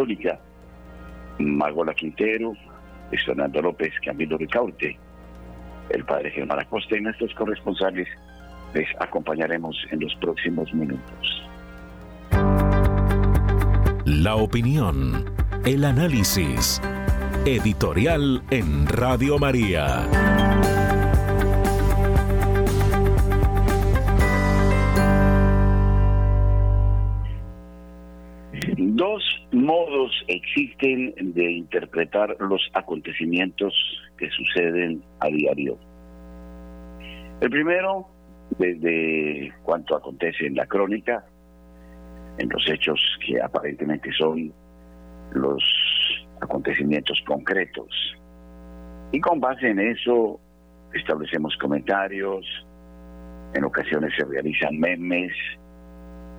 Católica, Magola Quintero, Fernando López, Camilo Ricaurte, el padre Germán Acosta y nuestros corresponsales les acompañaremos en los próximos minutos. La opinión, el análisis, editorial en Radio María. Existen de interpretar los acontecimientos que suceden a diario. El primero, desde cuanto acontece en la crónica, en los hechos que aparentemente son los acontecimientos concretos. Y con base en eso establecemos comentarios, en ocasiones se realizan memes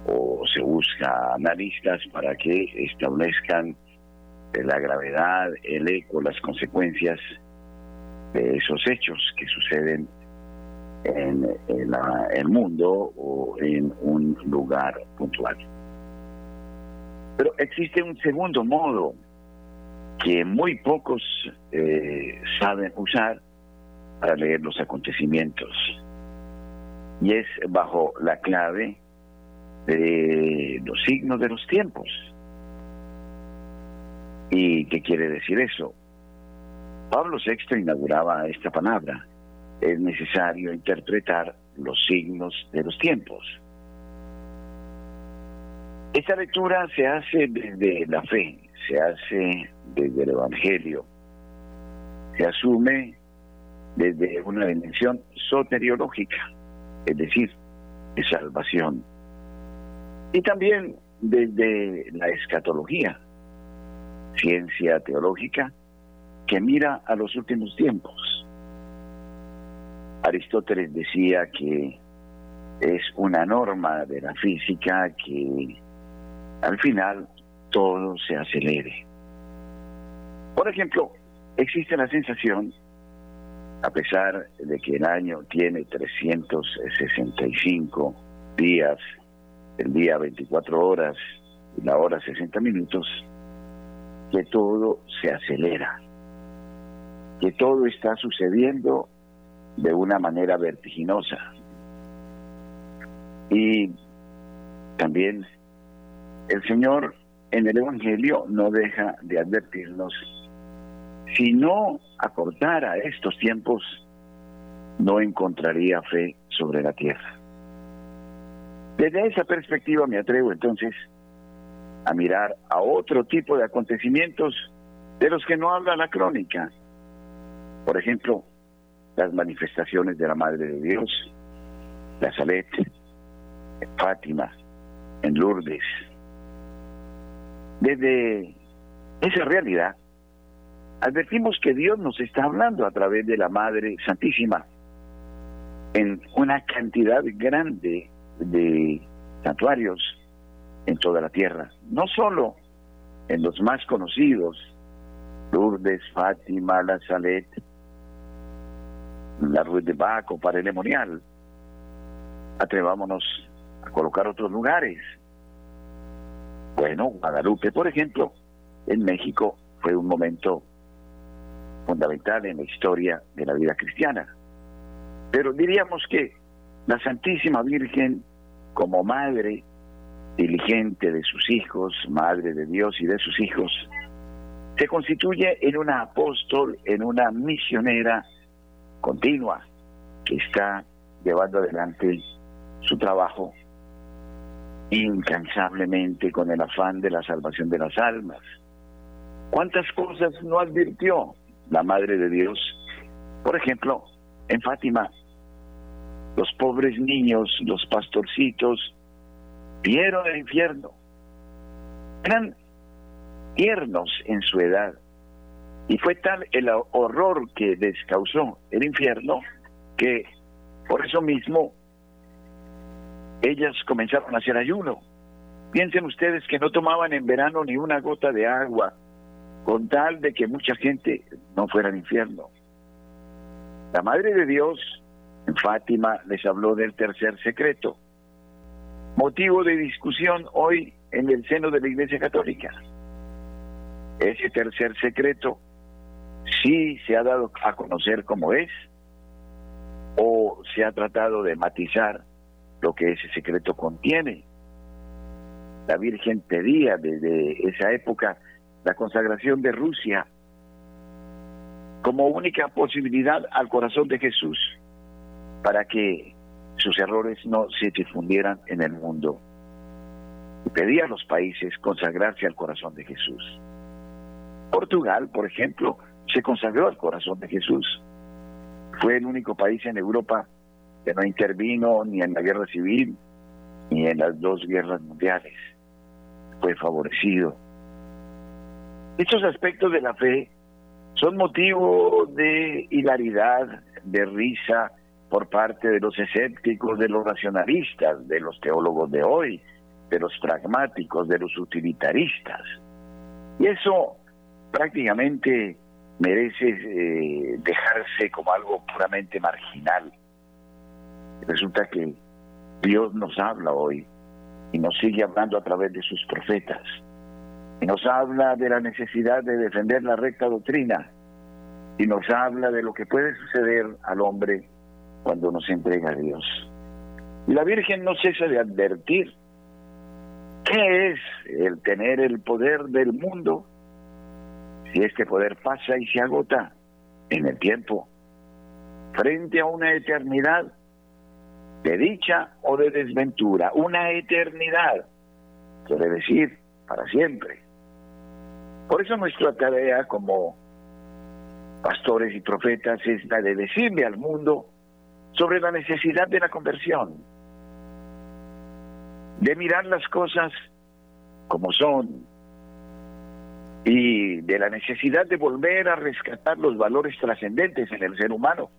o se busca analistas para que establezcan la gravedad, el eco, las consecuencias de esos hechos que suceden en, el mundo o en un lugar puntual. Pero existe un segundo modo que muy pocos eh, saben usar para leer los acontecimientos y es bajo la clave de los signos de los tiempos. ¿Y qué quiere decir eso? Pablo VI inauguraba esta palabra. Es necesario interpretar los signos de los tiempos. Esta lectura se hace desde la fe, se hace desde el Evangelio, se asume desde una dimensión soteriológica, es decir, de salvación. Y también desde la escatología, ciencia teológica que mira a los últimos tiempos. Aristóteles decía que es una norma de la física que al final todo se acelere. Por ejemplo, existe la sensación, a pesar de que el año tiene 365 días, el día 24 horas y la hora 60 minutos, que todo se acelera, que todo está sucediendo de una manera vertiginosa. Y también el Señor en el Evangelio no deja de advertirnos, si no acortara estos tiempos, no encontraría fe sobre la tierra. Desde esa perspectiva me atrevo entonces a mirar a otro tipo de acontecimientos de los que no habla la crónica. Por ejemplo, las manifestaciones de la Madre de Dios, la Salet, Fátima, en Lourdes, desde esa realidad, advertimos que Dios nos está hablando a través de la Madre Santísima en una cantidad grande de santuarios en toda la tierra, no solo en los más conocidos, Lourdes, Fátima, La Salet, la Ruiz de Baco, para el Memorial. Atrevámonos a colocar otros lugares, bueno, Guadalupe, por ejemplo, en México fue un momento fundamental en la historia de la vida cristiana. Pero diríamos que la Santísima Virgen, como madre diligente de sus hijos, madre de Dios y de sus hijos, se constituye en una apóstol, en una misionera continua que está llevando adelante su trabajo incansablemente con el afán de la salvación de las almas. ¿Cuántas cosas no advirtió la Madre de Dios? Por ejemplo, en Fátima, los pobres niños, los pastorcitos, vieron el infierno. Eran tiernos en su edad. Y fue tal el horror que les causó el infierno que por eso mismo ellas comenzaron a hacer ayuno. Piensen ustedes que no tomaban en verano ni una gota de agua, con tal de que mucha gente no fuera al infierno. La Madre de Dios, en Fátima, les habló del tercer secreto, motivo de discusión hoy en el seno de la Iglesia Católica. ese tercer secreto sí se ha dado a conocer como es o se ha tratado de matizar lo que ese secreto contiene. La Virgen pedía desde esa época la consagración de Rusia como única posibilidad al corazón de Jesús para que sus errores no se difundieran en el mundo. Y pedía a los países consagrarse al corazón de Jesús. Portugal, por ejemplo, se consagró al corazón de Jesús. Fue el único país en Europa que no intervino ni en la guerra civil ni en las dos guerras mundiales. Fue favorecido. Estos aspectos de la fe son motivo de hilaridad, de risa por parte de los escépticos, de los racionalistas, de los teólogos de hoy, de los pragmáticos, de los utilitaristas. Y eso prácticamente merece eh, dejarse como algo puramente marginal. Resulta que Dios nos habla hoy y nos sigue hablando a través de sus profetas. Y nos habla de la necesidad de defender la recta doctrina. Y nos habla de lo que puede suceder al hombre cuando nos entrega a Dios. Y la Virgen no cesa de advertir qué es el tener el poder del mundo si este poder pasa y se agota en el tiempo, frente a una eternidad de dicha o de desventura, una eternidad, quiere decir para siempre. Por eso nuestra tarea como pastores y profetas es la de decirle al mundo sobre la necesidad de la conversión, de mirar las cosas como son, y de la necesidad de volver a rescatar los valores trascendentes en el ser humano,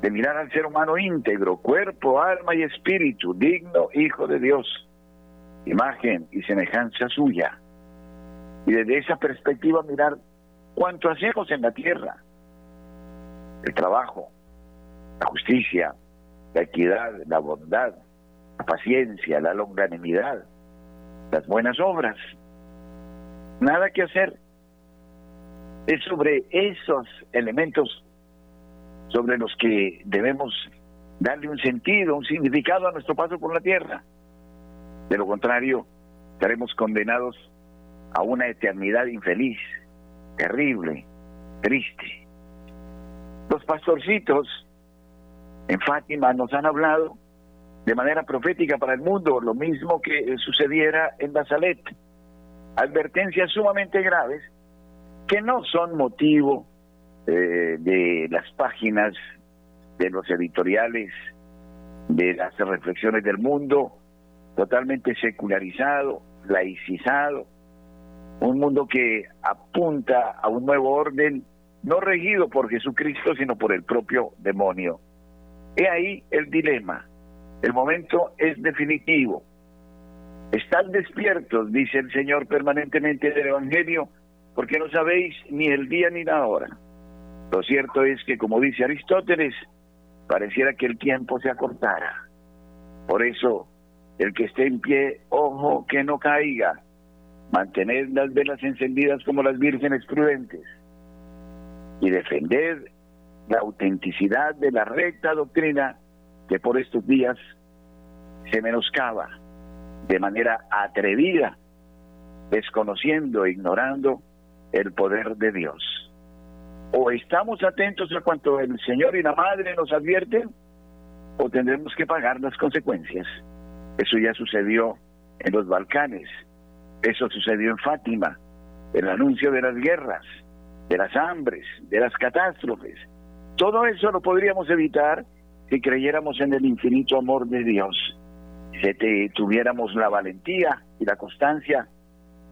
de mirar al ser humano íntegro, cuerpo, alma y espíritu, digno hijo de Dios, imagen y semejanza suya. Y desde esa perspectiva mirar cuánto hacemos en la tierra, el trabajo, la justicia, la equidad, la bondad, la paciencia, la longanimidad, las buenas obras, nada que hacer. Es sobre esos elementos sobre los que debemos darle un sentido, un significado a nuestro paso por la tierra. De lo contrario, estaremos condenados a una eternidad infeliz, terrible, triste. Los pastorcitos en Fátima nos han hablado de manera profética para el mundo, lo mismo que sucediera en Basalet advertencias sumamente graves que no son motivo eh, de las páginas, de los editoriales, de las reflexiones del mundo, totalmente secularizado, laicizado, un mundo que apunta a un nuevo orden no regido por Jesucristo, sino por el propio demonio. He ahí el dilema. El momento es definitivo. Están despiertos, dice el Señor permanentemente del Evangelio, porque no sabéis ni el día ni la hora. Lo cierto es que, como dice Aristóteles, pareciera que el tiempo se acortara. Por eso, el que esté en pie, ojo que no caiga. Mantened las velas encendidas como las vírgenes prudentes. Y defender la autenticidad de la recta doctrina que por estos días se menoscaba de manera atrevida, desconociendo, ignorando el poder de Dios. O estamos atentos a cuanto el Señor y la Madre nos advierten, o tendremos que pagar las consecuencias. Eso ya sucedió en los Balcanes, eso sucedió en Fátima, el anuncio de las guerras, de las hambres, de las catástrofes. Todo eso lo podríamos evitar si creyéramos en el infinito amor de Dios si tuviéramos la valentía y la constancia,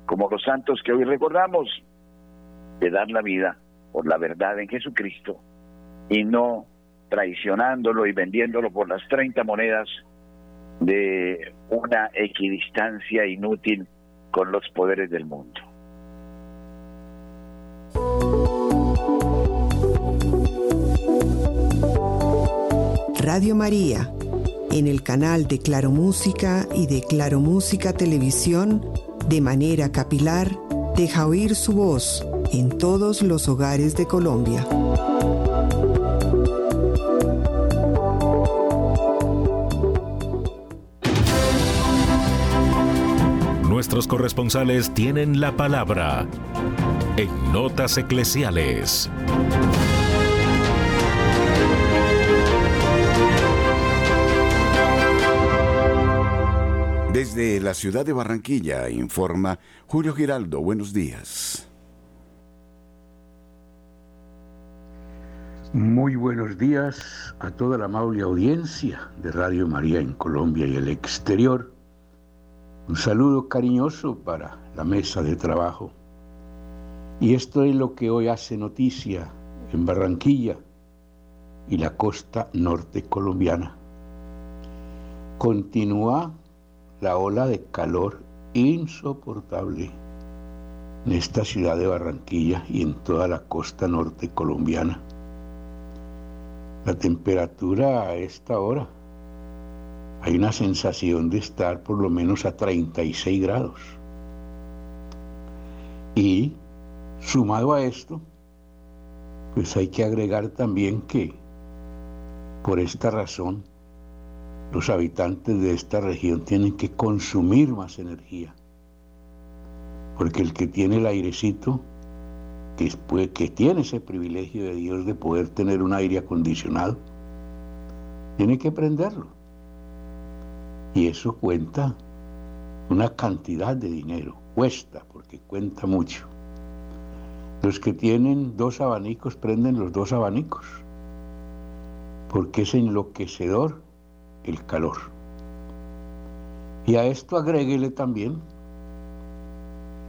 como los santos que hoy recordamos, de dar la vida por la verdad en Jesucristo y no traicionándolo y vendiéndolo por las 30 monedas de una equidistancia inútil con los poderes del mundo. Radio María en el canal de Claro Música y de Claro Música Televisión de manera capilar deja oír su voz en todos los hogares de Colombia. Nuestros corresponsales tienen la palabra en Notas Eclesiales. Desde la ciudad de Barranquilla informa Julio Giraldo. Buenos días. Muy buenos días a toda la amable audiencia de Radio María en Colombia y el exterior. Un saludo cariñoso para la mesa de trabajo. Y esto es lo que hoy hace noticia en Barranquilla y la costa norte colombiana. Continúa la ola de calor insoportable en esta ciudad de Barranquilla y en toda la costa norte colombiana. La temperatura a esta hora hay una sensación de estar por lo menos a 36 grados. Y sumado a esto, pues hay que agregar también que por esta razón los habitantes de esta región tienen que consumir más energía. Porque el que tiene el airecito, que, que tiene ese privilegio de Dios de poder tener un aire acondicionado, tiene que prenderlo. Y eso cuenta una cantidad de dinero, cuesta, porque cuenta mucho. Los que tienen dos abanicos prenden los dos abanicos, porque es enloquecedor el calor. Y a esto agréguele también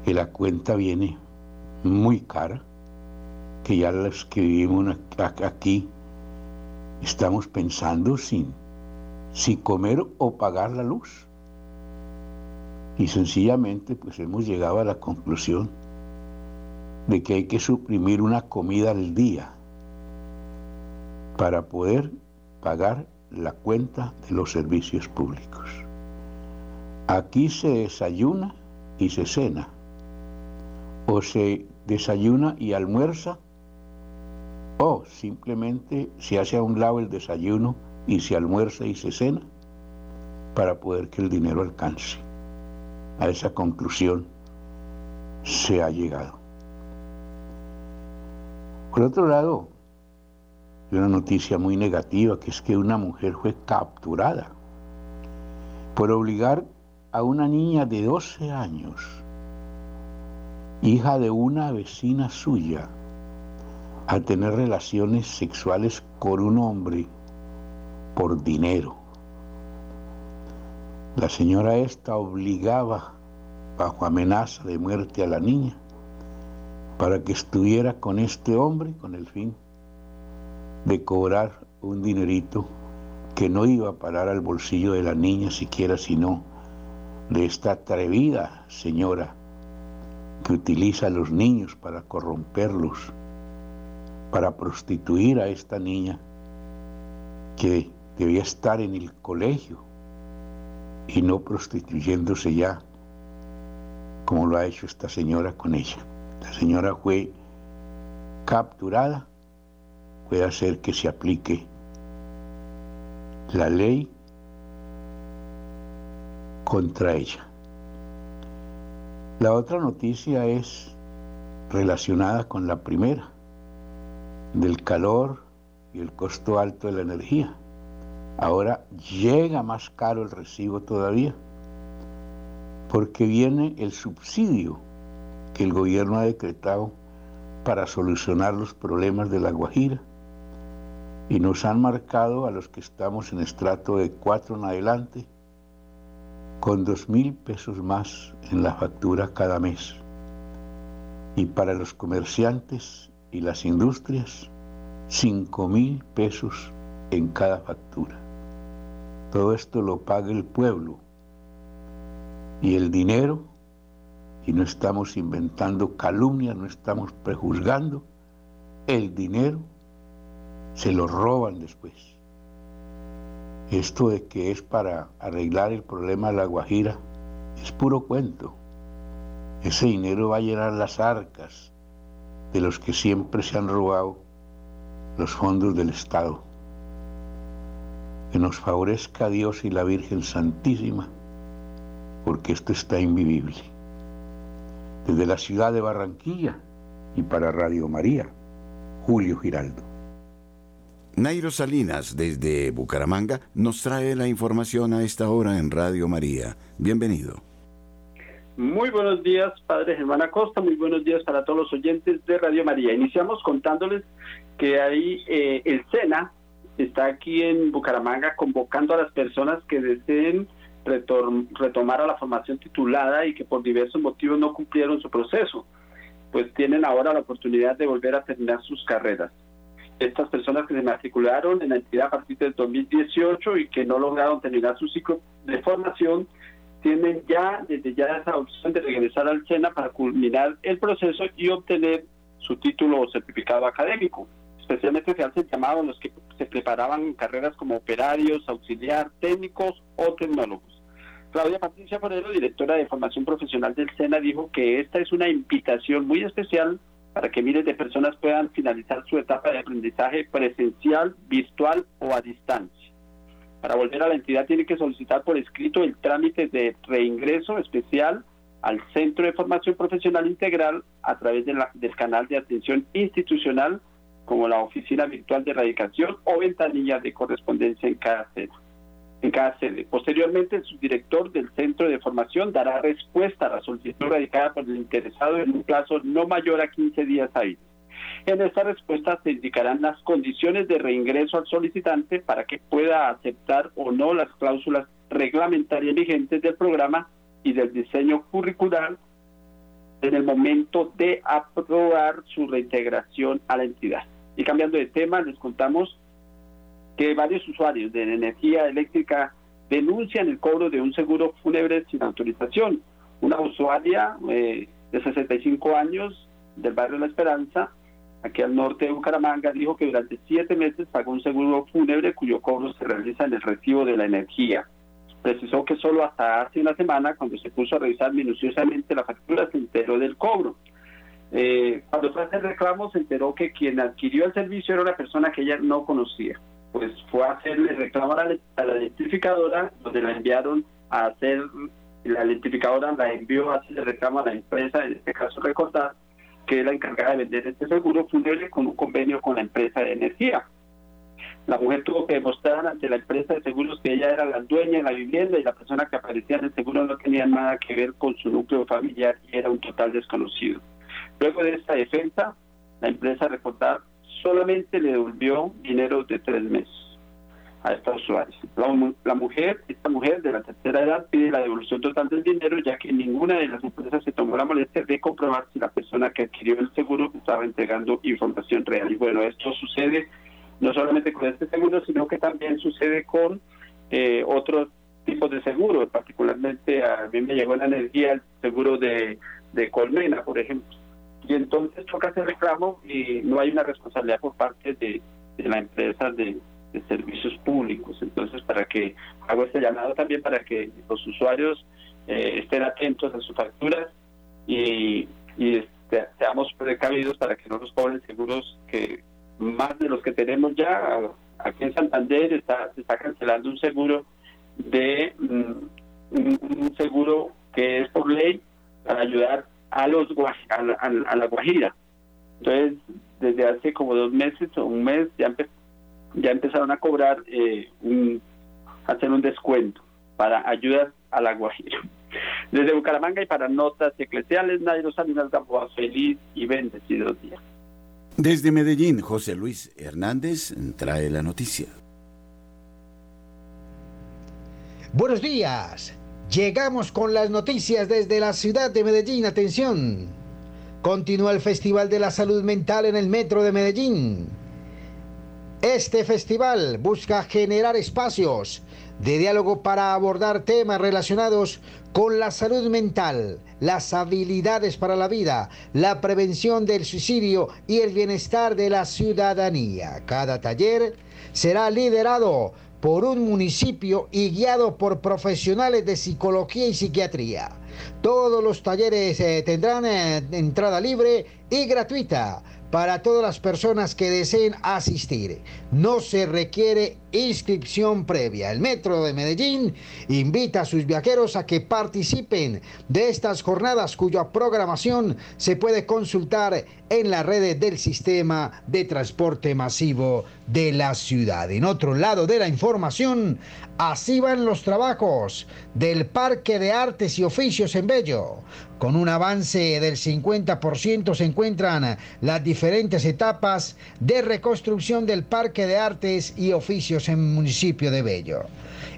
que la cuenta viene muy cara, que ya los que vivimos aquí estamos pensando sin si comer o pagar la luz. Y sencillamente pues hemos llegado a la conclusión de que hay que suprimir una comida al día para poder pagar la cuenta de los servicios públicos. Aquí se desayuna y se cena, o se desayuna y almuerza, o simplemente se hace a un lado el desayuno y se almuerza y se cena, para poder que el dinero alcance. A esa conclusión se ha llegado. Por otro lado, y una noticia muy negativa, que es que una mujer fue capturada por obligar a una niña de 12 años, hija de una vecina suya, a tener relaciones sexuales con un hombre por dinero. La señora esta obligaba bajo amenaza de muerte a la niña para que estuviera con este hombre con el fin de cobrar un dinerito que no iba a parar al bolsillo de la niña siquiera, sino de esta atrevida señora que utiliza a los niños para corromperlos, para prostituir a esta niña que debía estar en el colegio y no prostituyéndose ya como lo ha hecho esta señora con ella. La señora fue capturada puede hacer que se aplique la ley contra ella. La otra noticia es relacionada con la primera, del calor y el costo alto de la energía. Ahora llega más caro el recibo todavía, porque viene el subsidio que el gobierno ha decretado para solucionar los problemas de la Guajira y nos han marcado a los que estamos en estrato de cuatro en adelante con dos mil pesos más en la factura cada mes. Y para los comerciantes y las industrias, cinco mil pesos en cada factura. Todo esto lo paga el pueblo. Y el dinero, y no estamos inventando calumnias, no estamos prejuzgando, el dinero se lo roban después. Esto de que es para arreglar el problema de la Guajira es puro cuento. Ese dinero va a llenar las arcas de los que siempre se han robado los fondos del Estado. Que nos favorezca Dios y la Virgen Santísima, porque esto está invivible. Desde la ciudad de Barranquilla y para Radio María, Julio Giraldo. Nairo Salinas, desde Bucaramanga, nos trae la información a esta hora en Radio María. Bienvenido. Muy buenos días, Padre Germán Acosta. Muy buenos días para todos los oyentes de Radio María. Iniciamos contándoles que ahí eh, el SENA está aquí en Bucaramanga convocando a las personas que deseen retomar a la formación titulada y que por diversos motivos no cumplieron su proceso, pues tienen ahora la oportunidad de volver a terminar sus carreras. Estas personas que se matricularon en la entidad a partir del 2018 y que no lograron terminar su ciclo de formación, tienen ya desde ya esa opción de regresar al SENA para culminar el proceso y obtener su título o certificado académico. Especialmente se hacen llamados los que se preparaban en carreras como operarios, auxiliar, técnicos o tecnólogos. Claudia Patricia Forero, directora de formación profesional del SENA, dijo que esta es una invitación muy especial para que miles de personas puedan finalizar su etapa de aprendizaje presencial, virtual o a distancia. Para volver a la entidad tiene que solicitar por escrito el trámite de reingreso especial al Centro de Formación Profesional Integral a través del canal de atención institucional como la Oficina Virtual de Radicación o ventanilla de correspondencia en cada sede. En cada sede. Posteriormente, el subdirector del centro de formación dará respuesta a la solicitud radicada por el interesado en un plazo no mayor a 15 días ahí. En esta respuesta se indicarán las condiciones de reingreso al solicitante para que pueda aceptar o no las cláusulas reglamentarias vigentes del programa y del diseño curricular en el momento de aprobar su reintegración a la entidad. Y cambiando de tema, les contamos que varios usuarios de energía eléctrica denuncian el cobro de un seguro fúnebre sin autorización. Una usuaria eh, de 65 años del barrio La Esperanza aquí al norte de Bucaramanga, dijo que durante siete meses pagó un seguro fúnebre cuyo cobro se realiza en el recibo de la energía. Precisó que solo hasta hace una semana, cuando se puso a revisar minuciosamente la factura, se enteró del cobro. Eh, cuando fue a hacer reclamo, se enteró que quien adquirió el servicio era una persona que ella no conocía. Pues fue a hacerle reclamo a la, a la electrificadora, donde la enviaron a hacer, la electrificadora la envió a hacerle reclamo a la empresa, en este caso recordar, que es la encargada de vender este seguro fúnebre con un convenio con la empresa de energía. La mujer tuvo que demostrar ante la empresa de seguros que ella era la dueña de la vivienda y la persona que aparecía en el seguro no tenía nada que ver con su núcleo familiar y era un total desconocido. Luego de esta defensa, la empresa reportar solamente le devolvió dinero de tres meses a esta usuaria. La, mujer, esta mujer de la tercera edad pide la devolución total del dinero ya que ninguna de las empresas se tomó la molestia de comprobar si la persona que adquirió el seguro estaba entregando información real. Y bueno, esto sucede no solamente con este seguro, sino que también sucede con eh, otros tipos de seguros, particularmente a mí me llegó la energía el seguro de Colmena, por ejemplo. Y entonces toca hacer reclamo y no hay una responsabilidad por parte de, de la empresa de, de servicios públicos. Entonces, para que hago este llamado también para que los usuarios eh, estén atentos a sus facturas y, y este, seamos precavidos para que no nos cobren seguros que más de los que tenemos ya. Aquí en Santander está, se está cancelando un seguro de mm, un, seguro que es por ley para ayudar a los a la, a la Guajira. Entonces, desde hace como dos meses o un mes ya empezó ya empezaron a cobrar, eh, un, hacer un descuento para ayudas a la Guajira. Desde Bucaramanga y para notas eclesiales, Nairo Salinas Gamboa, feliz y bendecido día. Desde Medellín, José Luis Hernández trae la noticia. Buenos días. Llegamos con las noticias desde la ciudad de Medellín. Atención. Continúa el Festival de la Salud Mental en el Metro de Medellín. Este festival busca generar espacios de diálogo para abordar temas relacionados con la salud mental, las habilidades para la vida, la prevención del suicidio y el bienestar de la ciudadanía. Cada taller será liderado por un municipio y guiado por profesionales de psicología y psiquiatría. Todos los talleres eh, tendrán eh, entrada libre y gratuita para todas las personas que deseen asistir. No se requiere inscripción previa. El Metro de Medellín invita a sus viajeros a que participen de estas jornadas cuya programación se puede consultar en las redes del sistema de transporte masivo de la ciudad. En otro lado de la información, así van los trabajos del Parque de Artes y Oficios en Bello. Con un avance del 50% se encuentran las diferentes etapas de reconstrucción del Parque de Artes y Oficios en municipio de Bello.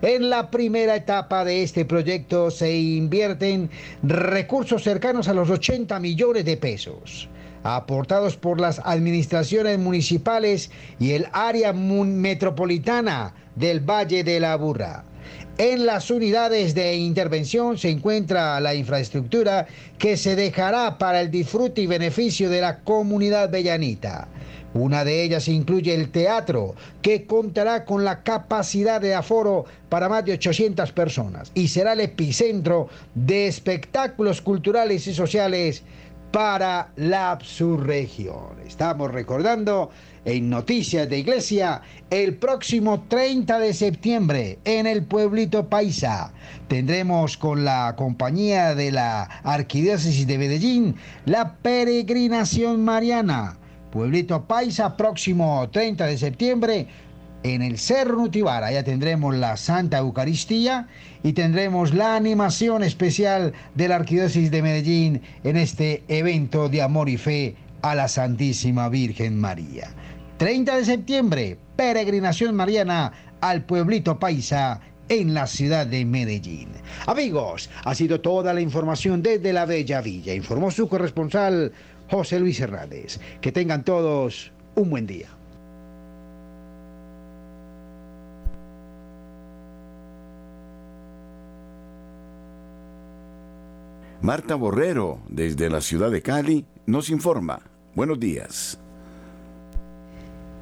En la primera etapa de este proyecto se invierten recursos cercanos a los 80 millones de pesos aportados por las administraciones municipales y el área metropolitana del Valle de la Burra. En las unidades de intervención se encuentra la infraestructura que se dejará para el disfrute y beneficio de la comunidad bellanita. Una de ellas incluye el teatro, que contará con la capacidad de aforo para más de 800 personas y será el epicentro de espectáculos culturales y sociales para la subregión. Estamos recordando en Noticias de Iglesia el próximo 30 de septiembre en el pueblito Paisa. Tendremos con la compañía de la Arquidiócesis de Medellín la peregrinación mariana. Pueblito Paisa, próximo 30 de septiembre en el Cerro Nutibara. Ya tendremos la Santa Eucaristía y tendremos la animación especial de la Arquidiócesis de Medellín en este evento de amor y fe a la Santísima Virgen María. 30 de septiembre, peregrinación mariana al pueblito paisa en la ciudad de Medellín. Amigos, ha sido toda la información desde la Bella Villa. Informó su corresponsal José Luis Hernández. Que tengan todos un buen día. Marta Borrero, desde la ciudad de Cali, nos informa. Buenos días.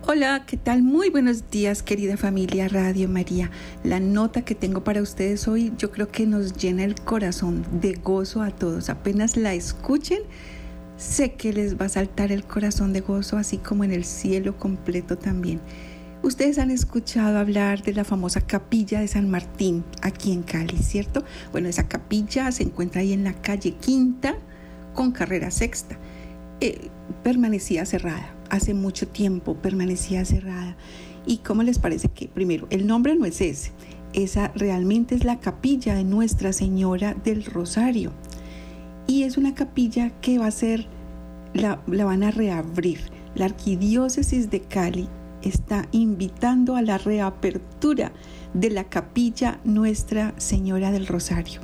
Hola, ¿qué tal? Muy buenos días, querida familia Radio María. La nota que tengo para ustedes hoy yo creo que nos llena el corazón de gozo a todos. Apenas la escuchen, sé que les va a saltar el corazón de gozo, así como en el cielo completo también. Ustedes han escuchado hablar de la famosa capilla de San Martín aquí en Cali, ¿cierto? Bueno, esa capilla se encuentra ahí en la calle Quinta con carrera sexta. Eh, permanecía cerrada, hace mucho tiempo permanecía cerrada. ¿Y cómo les parece que, primero, el nombre no es ese, esa realmente es la capilla de Nuestra Señora del Rosario. Y es una capilla que va a ser, la, van a reabrir. La Arquidiócesis de Cali está invitando a la reapertura de la capilla Nuestra Señora del Rosario.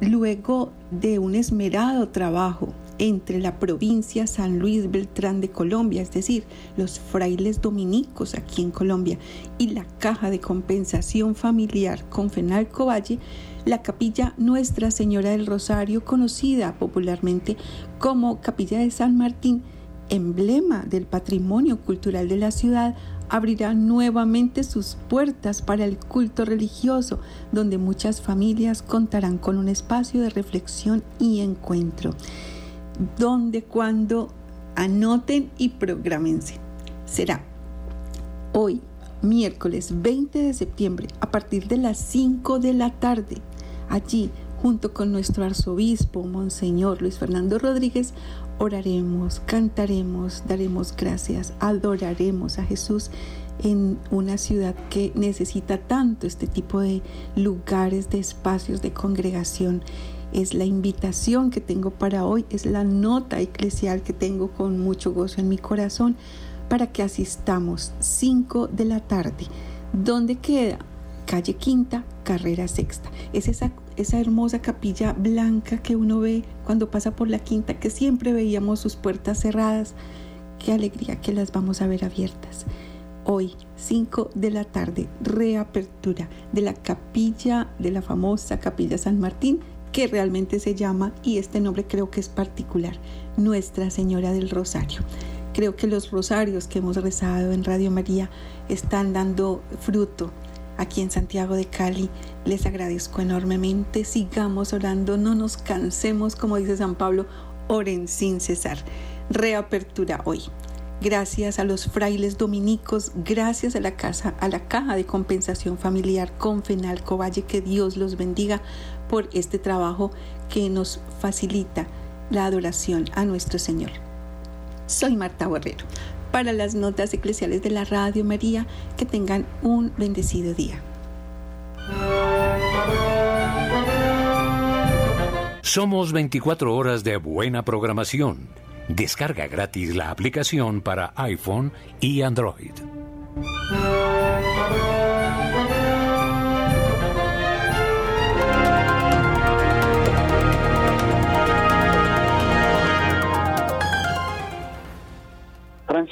Luego de un esmerado trabajo entre la provincia San Luis Beltrán de Colombia, es decir, los frailes dominicos aquí en Colombia, y la Caja de Compensación Familiar con Fenalco Valle, la capilla Nuestra Señora del Rosario, conocida popularmente como Capilla de San Martín, emblema del patrimonio cultural de la ciudad, abrirá nuevamente sus puertas para el culto religioso, donde muchas familias contarán con un espacio de reflexión y encuentro. Donde, cuando, anoten y programense. Será hoy, miércoles 20 de septiembre, a partir de las 5 de la tarde. Allí, junto con nuestro arzobispo, Monseñor Luis Fernando Rodríguez, oraremos, cantaremos, daremos gracias, adoraremos a Jesús en una ciudad que necesita tanto este tipo de lugares, de espacios de congregación. Es la invitación que tengo para hoy, es la nota eclesial que tengo con mucho gozo en mi corazón para que asistamos 5 de la tarde. ¿Dónde queda? Calle Quinta, carrera sexta. Es esa esa hermosa capilla blanca que uno ve cuando pasa por la quinta, que siempre veíamos sus puertas cerradas. Qué alegría que las vamos a ver abiertas. Hoy, 5 de la tarde, reapertura de la capilla, de la famosa capilla San Martín, que realmente se llama, y este nombre creo que es particular, Nuestra Señora del Rosario. Creo que los rosarios que hemos rezado en Radio María están dando fruto aquí en Santiago de Cali. Les agradezco enormemente. Sigamos orando, no nos cansemos, como dice San Pablo, oren sin cesar. Reapertura hoy. Gracias a los frailes dominicos, gracias a la casa, a la caja de compensación familiar con Fenalco Valle, que Dios los bendiga por este trabajo que nos facilita la adoración a nuestro Señor. Soy Marta Borrero. Para las notas eclesiales de la Radio María, que tengan un bendecido día. Somos 24 horas de buena programación. Descarga gratis la aplicación para iPhone y Android.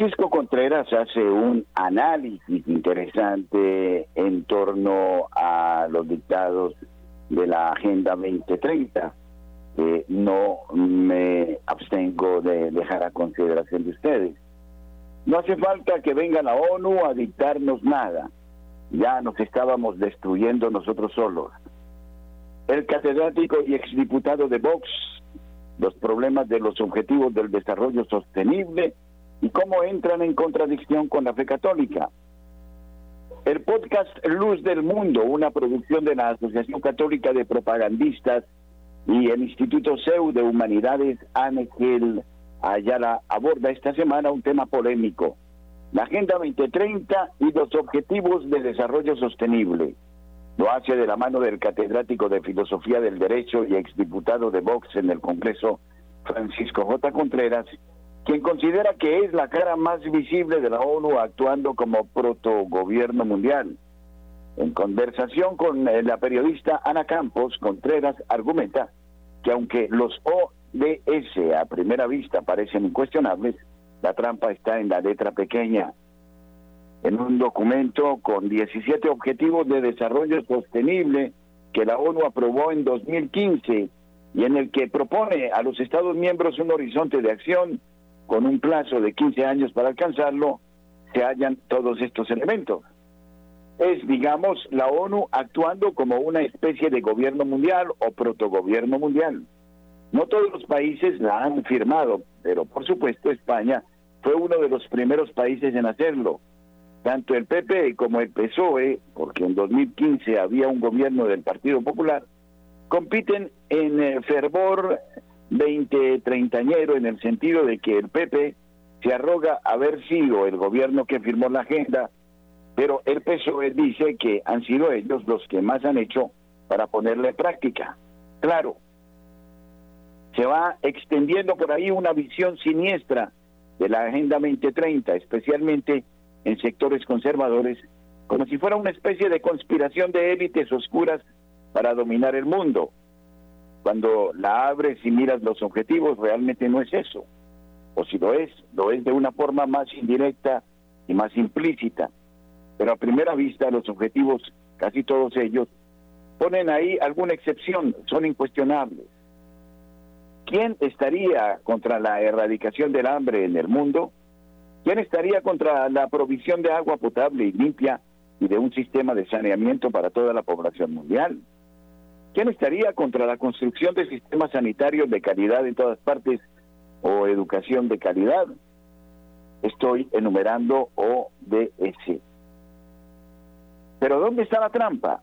Francisco Contreras hace un análisis interesante en torno a los dictados de la Agenda 2030. que no me abstengo de dejar a consideración de ustedes. No hace falta que venga la ONU a dictarnos nada. Ya nos estábamos destruyendo nosotros solos. El catedrático y exdiputado de Vox, los problemas de los objetivos del desarrollo sostenible, y cómo entran en contradicción con la fe católica. El podcast Luz del Mundo, una producción de la Asociación Católica de Propagandistas y el Instituto CEU de Humanidades Ángel Ayala, aborda esta semana un tema polémico, la Agenda 2030 y los Objetivos de Desarrollo Sostenible. Lo hace de la mano del catedrático de Filosofía del Derecho y exdiputado de Vox en el Congreso, Francisco J. Contreras, quien considera que es la cara más visible de la ONU actuando como protogobierno mundial. En conversación con eh, la periodista Ana Campos, Contreras argumenta que aunque los ODS a primera vista parecen incuestionables, la trampa está en la letra pequeña. En un documento con 17 objetivos de desarrollo sostenible que la ONU aprobó en 2015 y en el que propone a los Estados miembros un horizonte de acción con un plazo de 15 años para alcanzarlo, se hallan todos estos elementos. Es, digamos, la ONU actuando como una especie de gobierno mundial o protogobierno mundial. No todos los países la han firmado, pero por supuesto España fue uno de los primeros países en hacerlo. Tanto el PP como el PSOE, porque en 2015 había un gobierno del Partido Popular, compiten en eh, fervor 20 treintañero en el sentido de que el PP se arroga haber sido el gobierno que firmó la agenda, pero el PSOE dice que han sido ellos los que más han hecho para ponerla en práctica. Claro, se va extendiendo por ahí una visión siniestra de la Agenda 2030, especialmente en sectores conservadores, como si fuera una especie de conspiración de élites oscuras para dominar el mundo. Cuando la abres y miras los objetivos, realmente no es eso. O si lo es, lo es de una forma más indirecta y más implícita. Pero a primera vista los objetivos, casi todos ellos, ponen ahí alguna excepción, son incuestionables. ¿Quién estaría contra la erradicación del hambre en el mundo? ¿Quién estaría contra la provisión de agua potable y limpia y de un sistema de saneamiento para toda la población mundial? ¿Quién estaría contra la construcción de sistemas sanitarios de calidad en todas partes o educación de calidad? Estoy enumerando ODS. Pero ¿dónde está la trampa?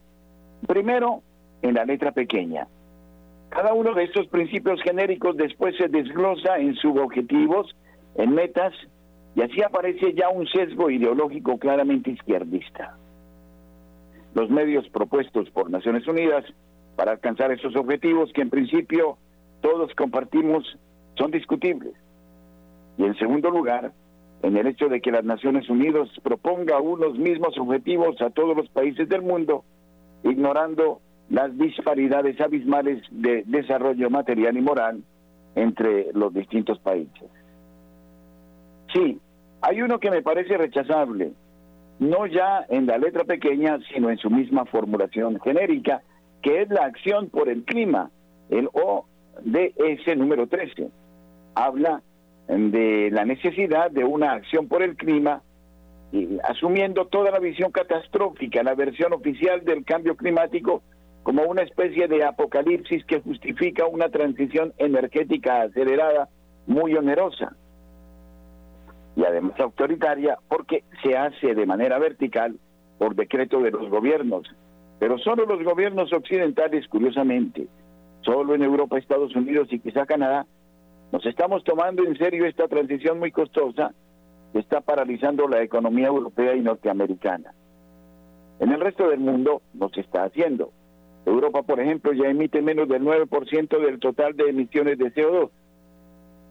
Primero, en la letra pequeña. Cada uno de estos principios genéricos después se desglosa en subobjetivos, en metas, y así aparece ya un sesgo ideológico claramente izquierdista. Los medios propuestos por Naciones Unidas para alcanzar esos objetivos que en principio todos compartimos son discutibles. Y en segundo lugar, en el hecho de que las Naciones Unidas proponga unos mismos objetivos a todos los países del mundo, ignorando las disparidades abismales de desarrollo material y moral entre los distintos países. Sí, hay uno que me parece rechazable, no ya en la letra pequeña, sino en su misma formulación genérica, que es la acción por el clima, el ODS número 13. Habla de la necesidad de una acción por el clima asumiendo toda la visión catastrófica, la versión oficial del cambio climático como una especie de apocalipsis que justifica una transición energética acelerada muy onerosa y además autoritaria porque se hace de manera vertical por decreto de los gobiernos. Pero solo los gobiernos occidentales, curiosamente, solo en Europa, Estados Unidos y quizá Canadá, nos estamos tomando en serio esta transición muy costosa que está paralizando la economía europea y norteamericana. En el resto del mundo no se está haciendo. Europa, por ejemplo, ya emite menos del 9% del total de emisiones de CO2.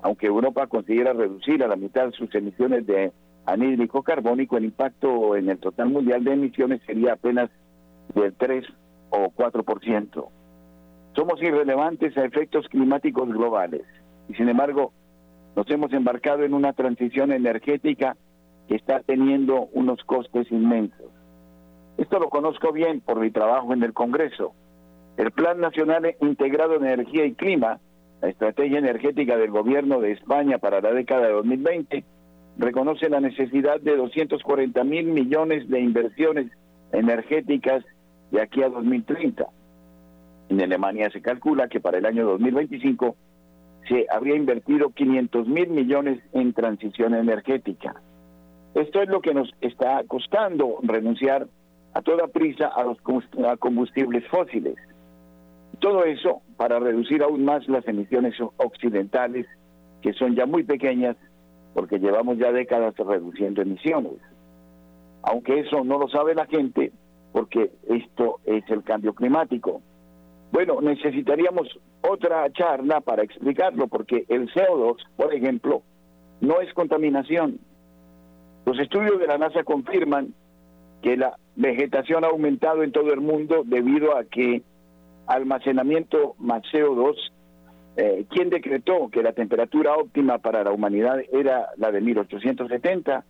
Aunque Europa consiguiera reducir a la mitad sus emisiones de anhídrico carbónico, el impacto en el total mundial de emisiones sería apenas del 3 o 4%. Somos irrelevantes a efectos climáticos globales y sin embargo nos hemos embarcado en una transición energética que está teniendo unos costes inmensos. Esto lo conozco bien por mi trabajo en el Congreso. El Plan Nacional Integrado de Energía y Clima, la estrategia energética del gobierno de España para la década de 2020, reconoce la necesidad de 240 mil millones de inversiones energéticas de aquí a 2030. En Alemania se calcula que para el año 2025 se habría invertido 500 mil millones en transición energética. Esto es lo que nos está costando renunciar a toda prisa a los combustibles fósiles. Todo eso para reducir aún más las emisiones occidentales, que son ya muy pequeñas, porque llevamos ya décadas reduciendo emisiones. Aunque eso no lo sabe la gente, porque esto es el cambio climático. Bueno, necesitaríamos otra charla para explicarlo, porque el CO2, por ejemplo, no es contaminación. Los estudios de la NASA confirman que la vegetación ha aumentado en todo el mundo debido a que almacenamiento más CO2, eh, ¿quién decretó que la temperatura óptima para la humanidad era la de 1870?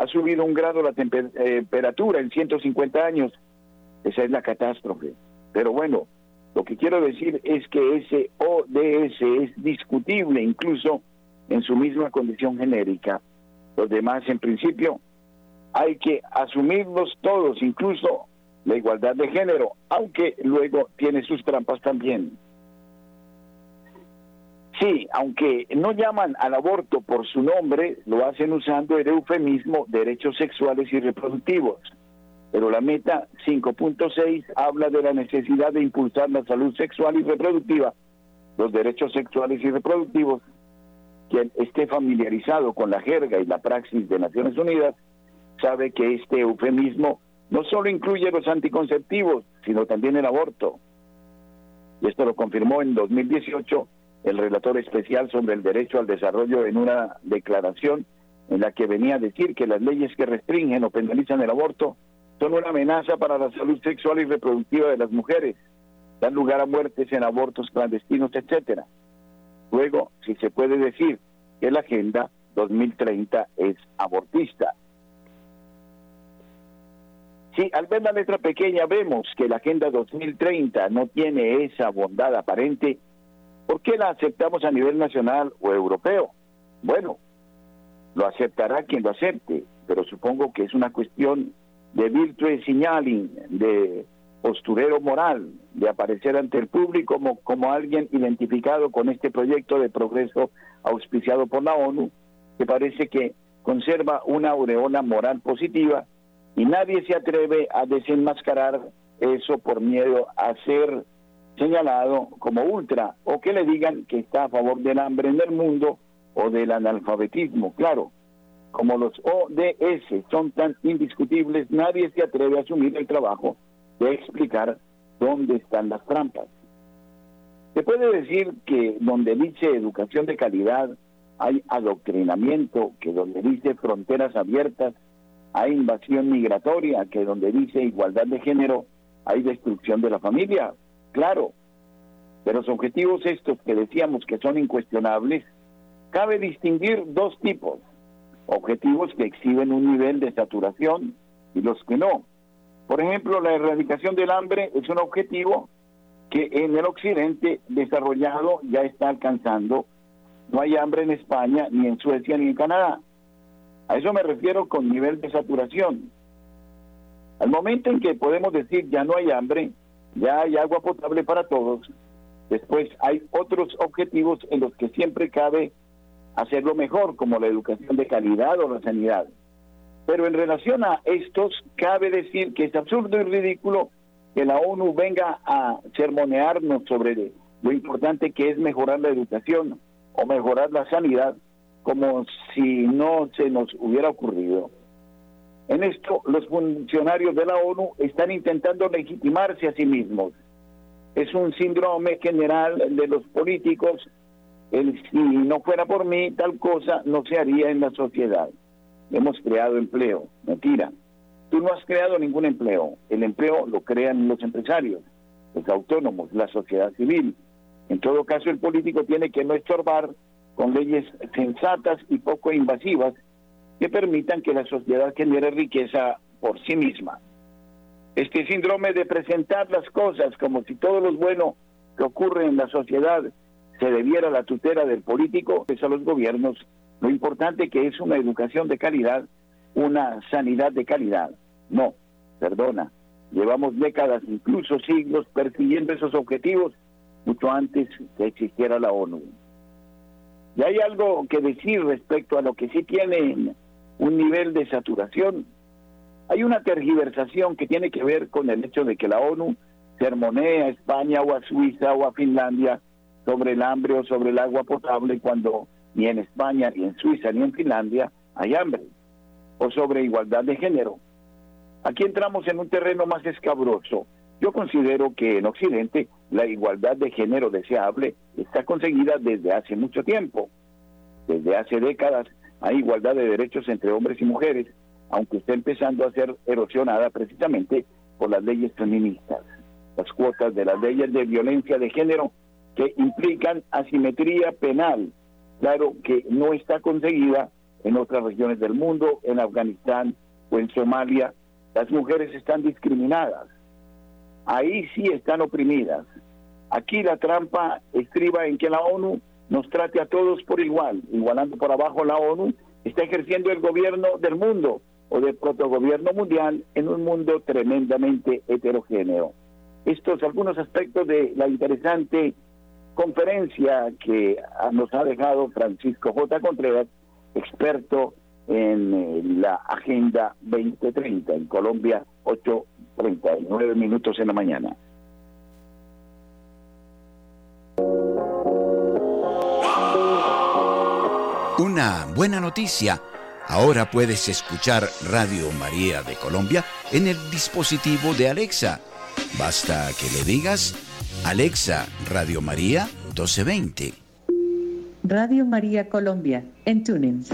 Ha subido un grado la temperatura en 150 años. Esa es la catástrofe. Pero bueno, lo que quiero decir es que ese ODS es discutible incluso en su misma condición genérica. Los demás, en principio, hay que asumirlos todos, incluso la igualdad de género, aunque luego tiene sus trampas también. Sí, aunque no llaman al aborto por su nombre, lo hacen usando el eufemismo derechos sexuales y reproductivos pero la meta 5.6 habla de la necesidad de impulsar la salud sexual y reproductiva, los derechos sexuales y reproductivos. Quien esté familiarizado con la jerga y la praxis de Naciones Unidas sabe que este eufemismo no solo incluye los anticonceptivos, sino también el aborto. Y esto lo confirmó en 2018 el relator especial sobre el derecho al desarrollo en una declaración en la que venía a decir que las leyes que restringen o penalizan el aborto son una amenaza para la salud sexual y reproductiva de las mujeres, dan lugar a muertes en abortos clandestinos, etcétera. Luego, si se puede decir que la Agenda 2030 es abortista. Si al ver la letra pequeña vemos que la Agenda 2030 no tiene esa bondad aparente, ¿por qué la aceptamos a nivel nacional o europeo? Bueno, lo aceptará quien lo acepte, pero supongo que es una cuestión de virtue signaling, de posturero moral, de aparecer ante el público como, como alguien identificado con este proyecto de progreso auspiciado por la ONU, que parece que conserva una aureola moral positiva y nadie se atreve a desenmascarar eso por miedo a ser señalado como ultra o que le digan que está a favor del hambre en el mundo o del analfabetismo. Claro, como los ODS son tan indiscutibles, nadie se atreve a asumir el trabajo de explicar dónde están las trampas. Se puede decir que donde dice educación de calidad hay adoctrinamiento, que donde dice fronteras abiertas hay invasión migratoria, que donde dice igualdad de género hay destrucción de la familia. Claro, pero los objetivos estos que decíamos que son incuestionables, cabe distinguir dos tipos objetivos que exhiben un nivel de saturación y los que no. Por ejemplo, la erradicación del hambre es un objetivo que en el occidente desarrollado ya está alcanzando. No hay hambre en España, ni en Suecia, ni en Canadá. A eso me refiero con nivel de saturación. Al momento en que podemos decir ya no hay hambre, ya hay agua potable para todos, después hay otros objetivos en los que siempre cabe hacerlo mejor, como la educación de calidad o la sanidad. Pero en relación a estos, cabe decir que es absurdo y ridículo que la ONU venga a sermonearnos sobre lo importante que es mejorar la educación o mejorar la sanidad, como si no se nos hubiera ocurrido. En esto, los funcionarios de la ONU están intentando legitimarse a sí mismos. Es un síndrome general de los políticos. Si no fuera por mí, tal cosa no se haría en la sociedad. Hemos creado empleo. Mentira. Tú no has creado ningún empleo. El empleo lo crean los empresarios, los autónomos, la sociedad civil. En todo caso, el político tiene que no estorbar con leyes sensatas y poco invasivas que permitan que la sociedad genere riqueza por sí misma. Este síndrome de presentar las cosas como si todo lo bueno que ocurre en la sociedad se debiera a la tutela del político, es a los gobiernos lo importante que es una educación de calidad, una sanidad de calidad. No, perdona, llevamos décadas, incluso siglos, persiguiendo esos objetivos mucho antes que existiera la ONU. Y hay algo que decir respecto a lo que sí tiene un nivel de saturación. Hay una tergiversación que tiene que ver con el hecho de que la ONU sermonea a España o a Suiza o a Finlandia sobre el hambre o sobre el agua potable cuando ni en España, ni en Suiza, ni en Finlandia hay hambre, o sobre igualdad de género. Aquí entramos en un terreno más escabroso. Yo considero que en Occidente la igualdad de género deseable está conseguida desde hace mucho tiempo. Desde hace décadas hay igualdad de derechos entre hombres y mujeres, aunque está empezando a ser erosionada precisamente por las leyes feministas, las cuotas de las leyes de violencia de género que implican asimetría penal claro que no está conseguida en otras regiones del mundo, en Afganistán o en Somalia. Las mujeres están discriminadas. Ahí sí están oprimidas. Aquí la trampa estriba en que la ONU nos trate a todos por igual, igualando por abajo la ONU, está ejerciendo el gobierno del mundo o del protogobierno mundial en un mundo tremendamente heterogéneo. Estos algunos aspectos de la interesante conferencia que nos ha dejado Francisco J. Contreras, experto en eh, la Agenda 2030 en Colombia, 8.39 minutos en la mañana. Una buena noticia. Ahora puedes escuchar Radio María de Colombia en el dispositivo de Alexa. Basta que le digas Alexa, Radio María 1220. Radio María Colombia, en Tuning.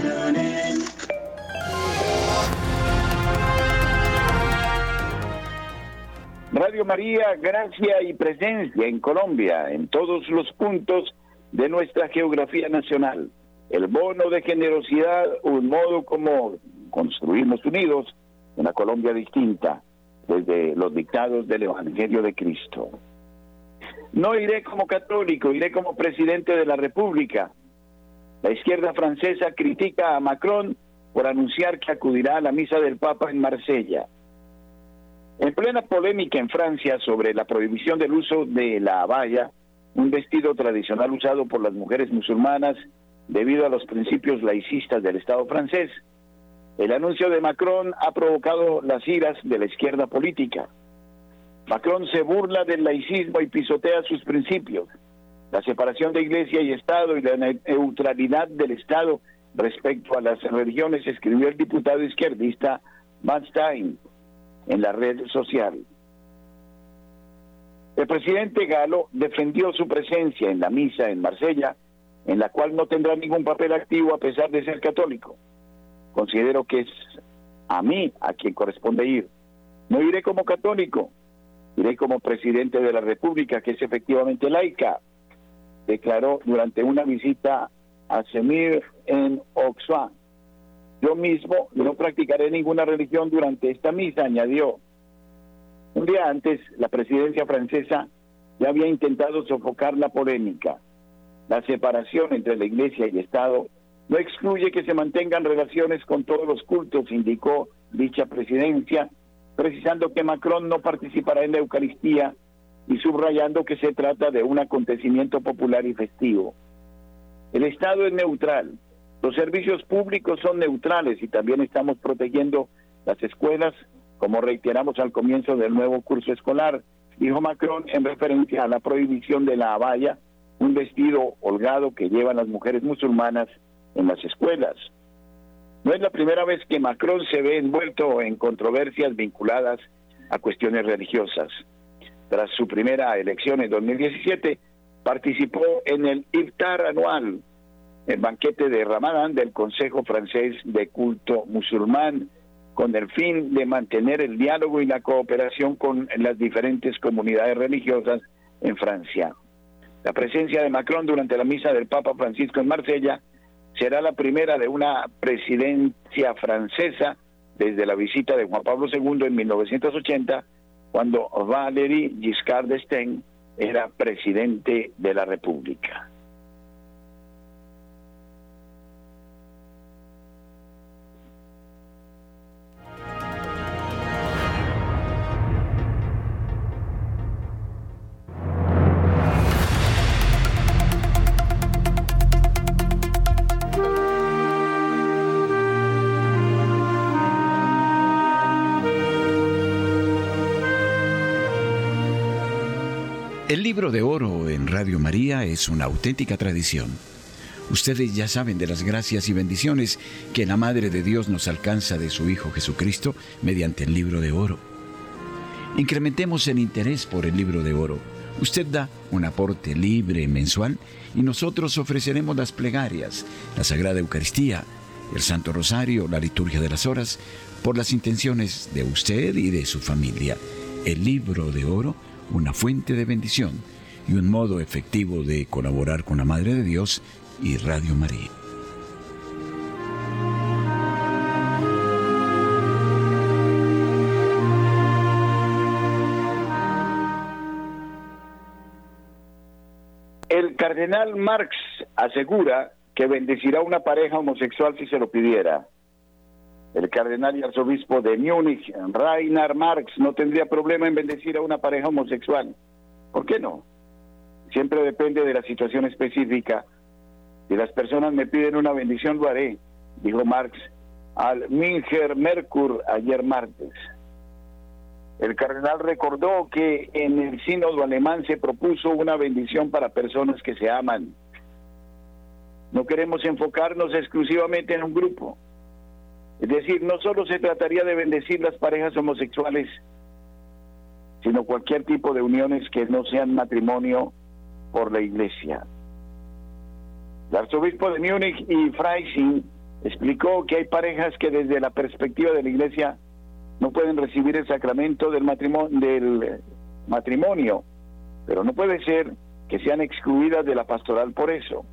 Radio María, gracia y presencia en Colombia, en todos los puntos de nuestra geografía nacional. El bono de generosidad, un modo como construimos unidos una Colombia distinta desde los dictados del Evangelio de Cristo. No iré como católico, iré como presidente de la República. La izquierda francesa critica a Macron por anunciar que acudirá a la misa del Papa en Marsella. En plena polémica en Francia sobre la prohibición del uso de la abaya, un vestido tradicional usado por las mujeres musulmanas debido a los principios laicistas del Estado francés, el anuncio de Macron ha provocado las iras de la izquierda política. Macron se burla del laicismo y pisotea sus principios. La separación de iglesia y Estado y la neutralidad del Estado respecto a las religiones, escribió el diputado izquierdista Matt Stein en la red social. El presidente Galo defendió su presencia en la misa en Marsella, en la cual no tendrá ningún papel activo a pesar de ser católico. Considero que es a mí a quien corresponde ir. No iré como católico, iré como presidente de la República, que es efectivamente laica, declaró durante una visita a Semir en Oxfam. Yo mismo no practicaré ninguna religión durante esta misa, añadió. Un día antes, la presidencia francesa ya había intentado sofocar la polémica. La separación entre la Iglesia y Estado no excluye que se mantengan relaciones con todos los cultos, indicó dicha presidencia, precisando que Macron no participará en la Eucaristía y subrayando que se trata de un acontecimiento popular y festivo. El Estado es neutral, los servicios públicos son neutrales y también estamos protegiendo las escuelas, como reiteramos al comienzo del nuevo curso escolar, dijo Macron en referencia a la prohibición de la abaya, un vestido holgado que llevan las mujeres musulmanas en las escuelas. No es la primera vez que Macron se ve envuelto en controversias vinculadas a cuestiones religiosas. Tras su primera elección en 2017, participó en el iftar anual, el banquete de Ramadán del Consejo Francés de Culto Musulmán, con el fin de mantener el diálogo y la cooperación con las diferentes comunidades religiosas en Francia. La presencia de Macron durante la misa del Papa Francisco en Marsella será la primera de una presidencia francesa desde la visita de Juan Pablo II en 1980, cuando Valéry Giscard d'Estaing era presidente de la República. El libro de oro en Radio María es una auténtica tradición. Ustedes ya saben de las gracias y bendiciones que la Madre de Dios nos alcanza de su Hijo Jesucristo mediante el libro de oro. Incrementemos el interés por el libro de oro. Usted da un aporte libre mensual y nosotros ofreceremos las plegarias, la Sagrada Eucaristía, el Santo Rosario, la liturgia de las horas, por las intenciones de usted y de su familia. El libro de oro una fuente de bendición y un modo efectivo de colaborar con la Madre de Dios y Radio María. El cardenal Marx asegura que bendecirá a una pareja homosexual si se lo pidiera. El cardenal y arzobispo de Múnich, Reinhard Marx, no tendría problema en bendecir a una pareja homosexual. ¿Por qué no? Siempre depende de la situación específica. Si las personas me piden una bendición, lo haré, dijo Marx al Minger Merkur ayer martes. El cardenal recordó que en el sínodo alemán se propuso una bendición para personas que se aman. No queremos enfocarnos exclusivamente en un grupo. Es decir, no solo se trataría de bendecir las parejas homosexuales, sino cualquier tipo de uniones que no sean matrimonio por la iglesia. El arzobispo de Múnich y Freising explicó que hay parejas que desde la perspectiva de la iglesia no pueden recibir el sacramento del matrimonio, del matrimonio, pero no puede ser que sean excluidas de la pastoral por eso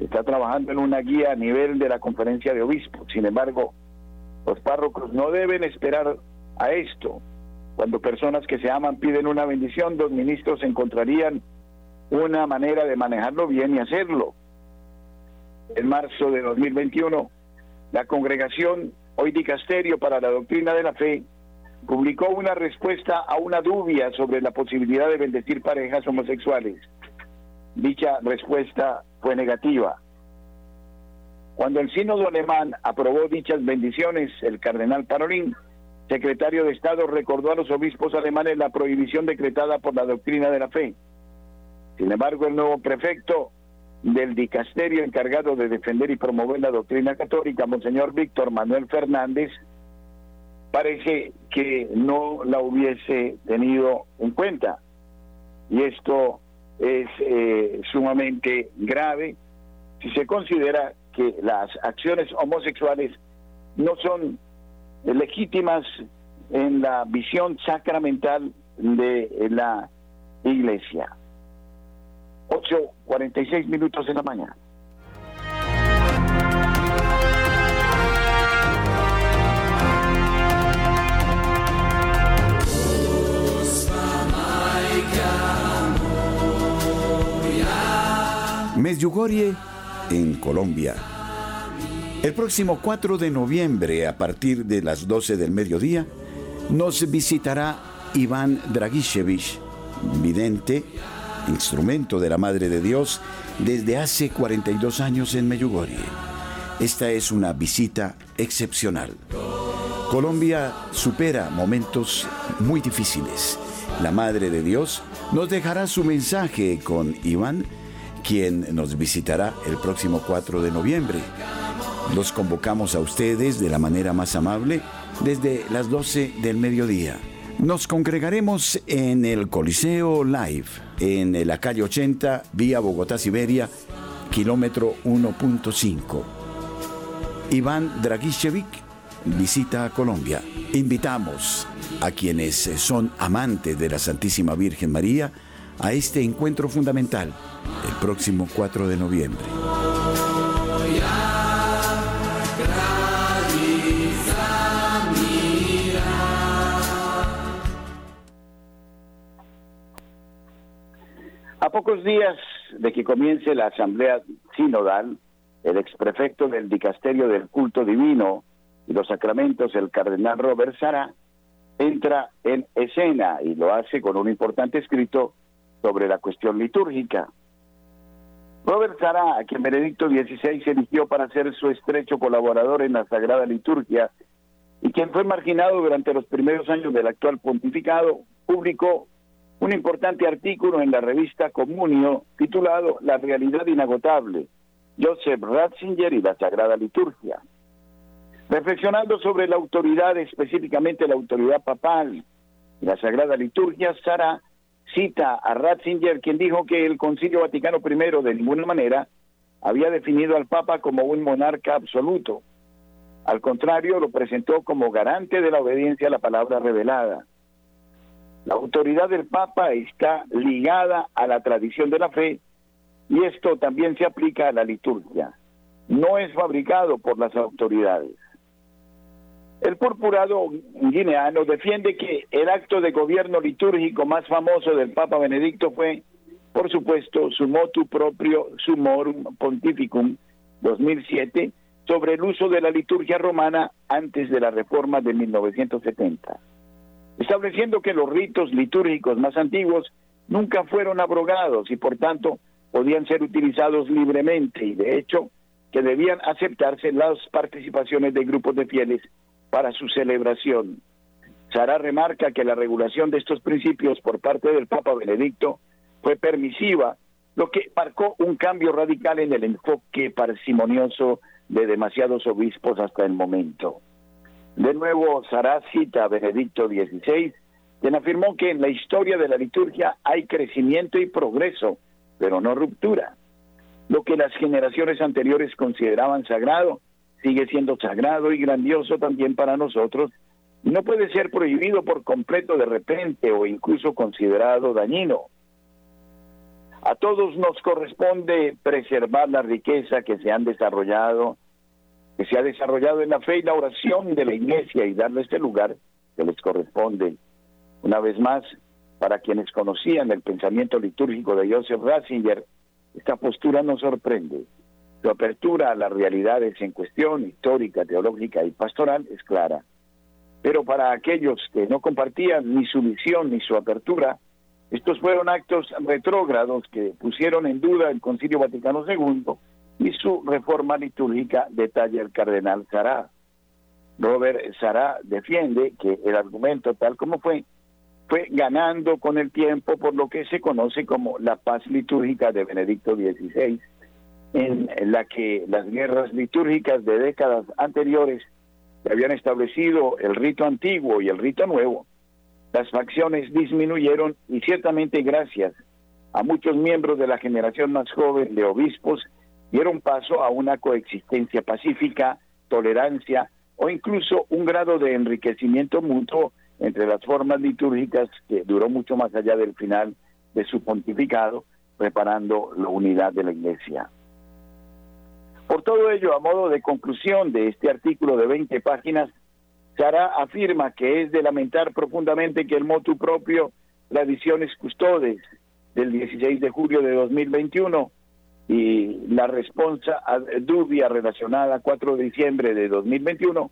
está trabajando en una guía a nivel de la conferencia de obispos. Sin embargo, los párrocos no deben esperar a esto. Cuando personas que se aman piden una bendición, los ministros encontrarían una manera de manejarlo bien y hacerlo. En marzo de 2021, la congregación Hoy Dicasterio para la Doctrina de la Fe publicó una respuesta a una duda sobre la posibilidad de bendecir parejas homosexuales. Dicha respuesta fue negativa. Cuando el sínodo alemán aprobó dichas bendiciones, el cardenal Parolín, secretario de Estado, recordó a los obispos alemanes la prohibición decretada por la doctrina de la fe. Sin embargo, el nuevo prefecto del dicasterio encargado de defender y promover la doctrina católica, Monseñor Víctor Manuel Fernández, parece que no la hubiese tenido en cuenta. Y esto es eh, sumamente grave si se considera que las acciones homosexuales no son legítimas en la visión sacramental de la iglesia. 8.46 minutos de la mañana. Medjugorje, en Colombia, El próximo 4 de noviembre, a partir de las 12 del mediodía, nos visitará Iván Dragishevich, vidente, instrumento de la Madre de Dios, desde hace 42 años en Meyugori. Esta es una visita excepcional. Colombia supera momentos muy difíciles. La Madre de Dios nos dejará su mensaje con Iván, quien nos visitará el próximo 4 de noviembre. Los convocamos a ustedes de la manera más amable desde las 12 del mediodía. Nos congregaremos en el Coliseo Live, en la calle 80, vía Bogotá-Siberia, kilómetro 1.5. Iván Dragicevic visita a Colombia. Invitamos a quienes son amantes de la Santísima Virgen María a este encuentro fundamental el próximo 4 de noviembre. A pocos días de que comience la asamblea sinodal, el exprefecto del dicasterio del culto divino y los sacramentos, el cardenal Robert Sara, entra en escena y lo hace con un importante escrito sobre la cuestión litúrgica. Robert Sara, a quien Benedicto XVI eligió para ser su estrecho colaborador en la Sagrada Liturgia y quien fue marginado durante los primeros años del actual pontificado, publicó un importante artículo en la revista Comunio titulado La realidad inagotable, Joseph Ratzinger y la Sagrada Liturgia. Reflexionando sobre la autoridad, específicamente la autoridad papal y la Sagrada Liturgia, Sara cita a Ratzinger, quien dijo que el Concilio Vaticano I de ninguna manera había definido al Papa como un monarca absoluto. Al contrario, lo presentó como garante de la obediencia a la palabra revelada. La autoridad del Papa está ligada a la tradición de la fe y esto también se aplica a la liturgia. No es fabricado por las autoridades. El purpurado guineano defiende que el acto de gobierno litúrgico más famoso del Papa Benedicto fue, por supuesto, su motu proprio Sumorum Pontificum 2007 sobre el uso de la liturgia romana antes de la reforma de 1970 estableciendo que los ritos litúrgicos más antiguos nunca fueron abrogados y por tanto podían ser utilizados libremente y de hecho que debían aceptarse las participaciones de grupos de fieles para su celebración. Sara remarca que la regulación de estos principios por parte del Papa Benedicto fue permisiva, lo que marcó un cambio radical en el enfoque parsimonioso de demasiados obispos hasta el momento. De nuevo, Sará cita a Benedicto XVI, quien afirmó que en la historia de la liturgia hay crecimiento y progreso, pero no ruptura. Lo que las generaciones anteriores consideraban sagrado sigue siendo sagrado y grandioso también para nosotros no puede ser prohibido por completo de repente o incluso considerado dañino. A todos nos corresponde preservar la riqueza que se han desarrollado que se ha desarrollado en la fe y la oración de la iglesia y darle este lugar que les corresponde. Una vez más, para quienes conocían el pensamiento litúrgico de Joseph Ratzinger, esta postura nos sorprende. Su apertura a las realidades en cuestión, histórica, teológica y pastoral, es clara. Pero para aquellos que no compartían ni su visión ni su apertura, estos fueron actos retrógrados que pusieron en duda el Concilio Vaticano II y su reforma litúrgica, detalla el cardenal Sará. Robert Sará defiende que el argumento tal como fue, fue ganando con el tiempo por lo que se conoce como la paz litúrgica de Benedicto XVI, en la que las guerras litúrgicas de décadas anteriores habían establecido el rito antiguo y el rito nuevo, las facciones disminuyeron y ciertamente gracias a muchos miembros de la generación más joven de obispos dieron paso a una coexistencia pacífica, tolerancia o incluso un grado de enriquecimiento mutuo entre las formas litúrgicas que duró mucho más allá del final de su pontificado, preparando la unidad de la Iglesia. Por todo ello, a modo de conclusión de este artículo de 20 páginas, Sara afirma que es de lamentar profundamente que el motu propio Tradiciones Custodes del 16 de julio de 2021 y la respuesta dubia relacionada a 4 de diciembre de 2021,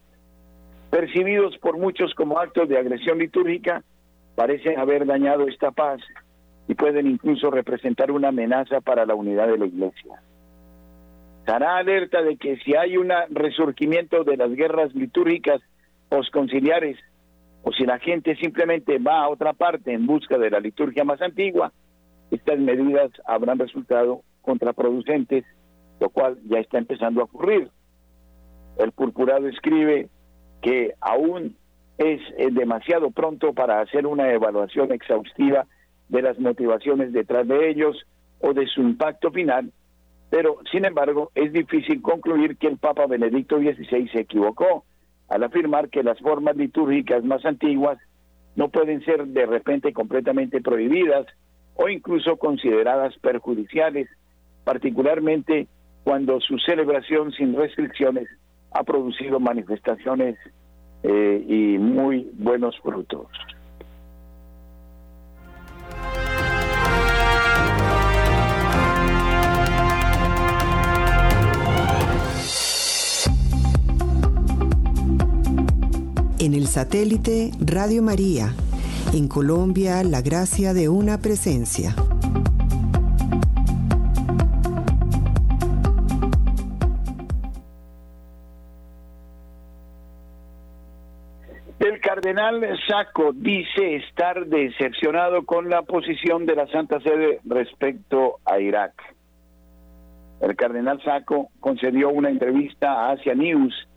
percibidos por muchos como actos de agresión litúrgica, parecen haber dañado esta paz y pueden incluso representar una amenaza para la unidad de la Iglesia. Estará alerta de que si hay un resurgimiento de las guerras litúrgicas posconciliares o si la gente simplemente va a otra parte en busca de la liturgia más antigua, estas medidas habrán resultado contraproducentes, lo cual ya está empezando a ocurrir. El purpurado escribe que aún es eh, demasiado pronto para hacer una evaluación exhaustiva de las motivaciones detrás de ellos o de su impacto final, pero sin embargo es difícil concluir que el Papa Benedicto XVI se equivocó al afirmar que las formas litúrgicas más antiguas no pueden ser de repente completamente prohibidas o incluso consideradas perjudiciales, particularmente cuando su celebración sin restricciones ha producido manifestaciones eh, y muy buenos frutos. En el satélite Radio María, en Colombia, la gracia de una presencia. El cardenal Saco dice estar decepcionado con la posición de la Santa Sede respecto a Irak. El cardenal Saco concedió una entrevista a Asia News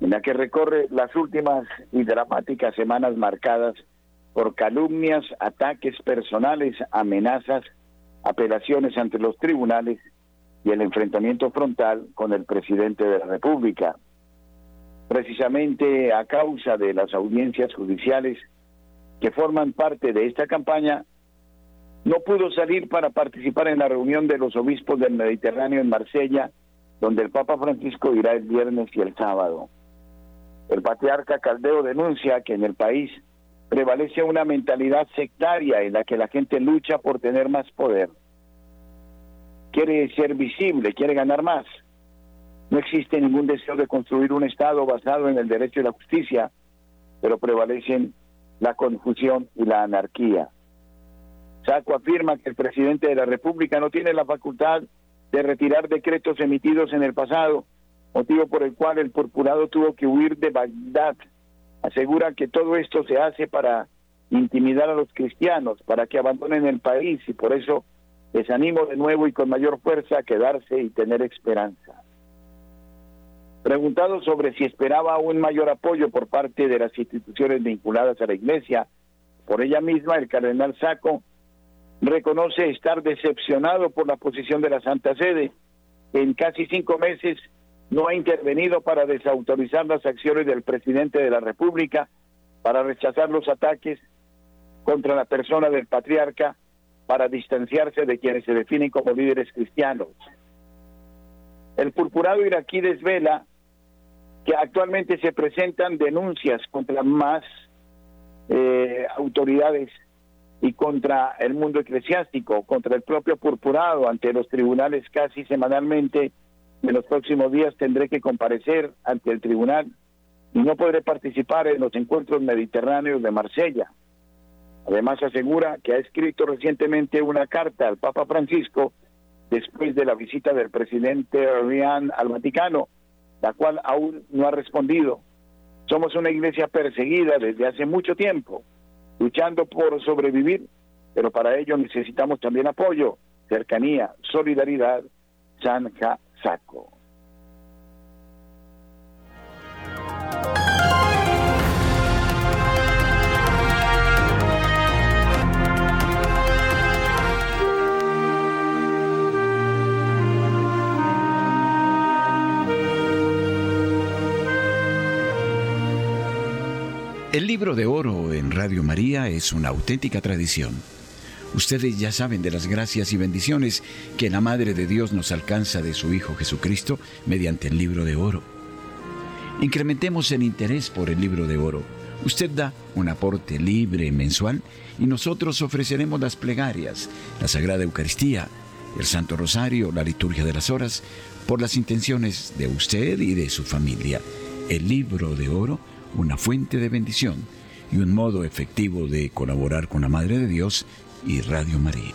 en la que recorre las últimas y dramáticas semanas marcadas por calumnias, ataques personales, amenazas, apelaciones ante los tribunales y el enfrentamiento frontal con el presidente de la República. Precisamente a causa de las audiencias judiciales que forman parte de esta campaña, no pudo salir para participar en la reunión de los obispos del Mediterráneo en Marsella, donde el Papa Francisco irá el viernes y el sábado. El patriarca Caldeo denuncia que en el país prevalece una mentalidad sectaria en la que la gente lucha por tener más poder. Quiere ser visible, quiere ganar más. No existe ningún deseo de construir un Estado basado en el derecho y la justicia, pero prevalecen la confusión y la anarquía. Saco afirma que el presidente de la República no tiene la facultad de retirar decretos emitidos en el pasado motivo por el cual el purpurado tuvo que huir de Bagdad. Asegura que todo esto se hace para intimidar a los cristianos, para que abandonen el país y por eso les animo de nuevo y con mayor fuerza a quedarse y tener esperanza. Preguntado sobre si esperaba un mayor apoyo por parte de las instituciones vinculadas a la Iglesia, por ella misma el cardenal Saco reconoce estar decepcionado por la posición de la Santa Sede. En casi cinco meses no ha intervenido para desautorizar las acciones del presidente de la República, para rechazar los ataques contra la persona del patriarca, para distanciarse de quienes se definen como líderes cristianos. El purpurado iraquí desvela que actualmente se presentan denuncias contra más eh, autoridades y contra el mundo eclesiástico, contra el propio purpurado ante los tribunales casi semanalmente en los próximos días tendré que comparecer ante el tribunal y no podré participar en los encuentros mediterráneos de Marsella. Además asegura que ha escrito recientemente una carta al Papa Francisco después de la visita del presidente Rian al Vaticano, la cual aún no ha respondido. Somos una iglesia perseguida desde hace mucho tiempo, luchando por sobrevivir, pero para ello necesitamos también apoyo, cercanía, solidaridad, zanja El libro de oro en Radio María es una auténtica tradición. Ustedes ya saben de las gracias y bendiciones que la Madre de Dios nos alcanza de su Hijo Jesucristo mediante el libro de oro. Incrementemos el interés por el libro de oro. Usted da un aporte libre mensual y nosotros ofreceremos las plegarias, la Sagrada Eucaristía, el Santo Rosario, la liturgia de las horas, por las intenciones de usted y de su familia. El libro de oro, una fuente de bendición y un modo efectivo de colaborar con la Madre de Dios y Radio María.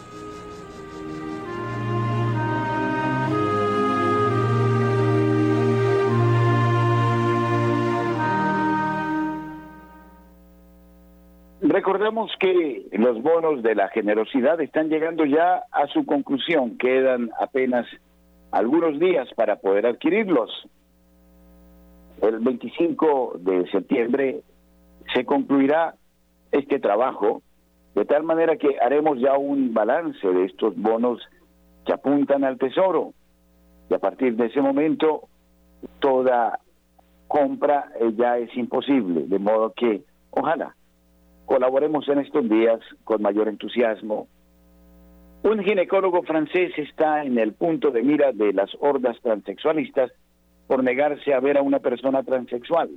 Recordemos que los bonos de la generosidad están llegando ya a su conclusión. Quedan apenas algunos días para poder adquirirlos. El 25 de septiembre se concluirá este trabajo, de tal manera que haremos ya un balance de estos bonos que apuntan al tesoro. Y a partir de ese momento, toda compra eh, ya es imposible, de modo que ojalá colaboremos en estos días con mayor entusiasmo. Un ginecólogo francés está en el punto de mira de las hordas transexualistas por negarse a ver a una persona transexual.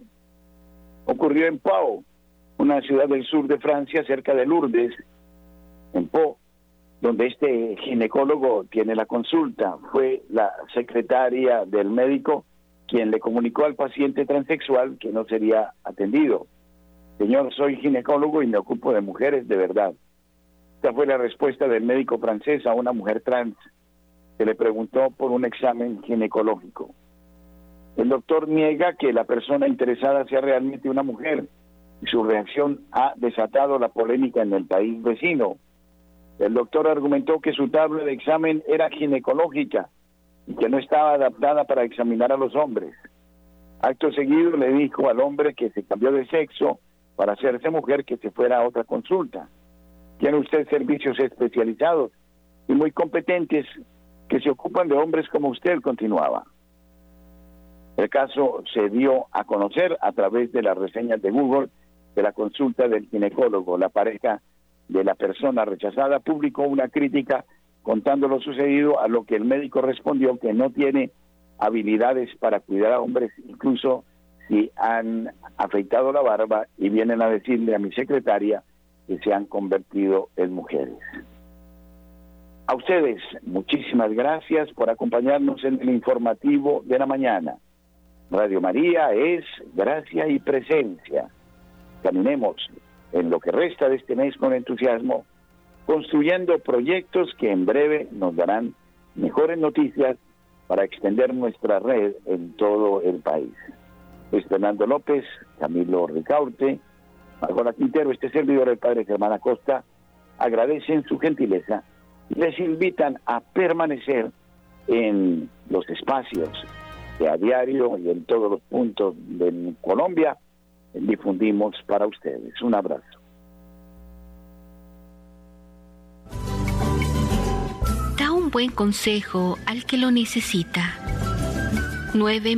Ocurrió en Pau, una ciudad del sur de Francia, cerca de Lourdes, en Pau, donde este ginecólogo tiene la consulta. Fue la secretaria del médico quien le comunicó al paciente transexual que no sería atendido. Señor, soy ginecólogo y me ocupo de mujeres de verdad. Esta fue la respuesta del médico francés a una mujer trans que le preguntó por un examen ginecológico. El doctor niega que la persona interesada sea realmente una mujer su reacción ha desatado la polémica en el país vecino. El doctor argumentó que su tabla de examen era ginecológica y que no estaba adaptada para examinar a los hombres. Acto seguido le dijo al hombre que se cambió de sexo para hacerse mujer que se fuera a otra consulta. Tiene usted servicios especializados y muy competentes que se ocupan de hombres como usted, continuaba. El caso se dio a conocer a través de las reseñas de Google de la consulta del ginecólogo. La pareja de la persona rechazada publicó una crítica contando lo sucedido, a lo que el médico respondió que no tiene habilidades para cuidar a hombres, incluso si han afeitado la barba y vienen a decirle a mi secretaria que se han convertido en mujeres. A ustedes, muchísimas gracias por acompañarnos en el informativo de la mañana. Radio María es gracia y presencia. Caminemos en lo que resta de este mes con entusiasmo, construyendo proyectos que en breve nos darán mejores noticias para extender nuestra red en todo el país. Luis Fernando López, Camilo Ricaurte, Margola Quintero, este servidor del Padre Germán Acosta, agradecen su gentileza y les invitan a permanecer en los espacios que a diario y en todos los puntos de Colombia difundimos para ustedes. Un abrazo. Da un buen consejo al que lo necesita. Nueve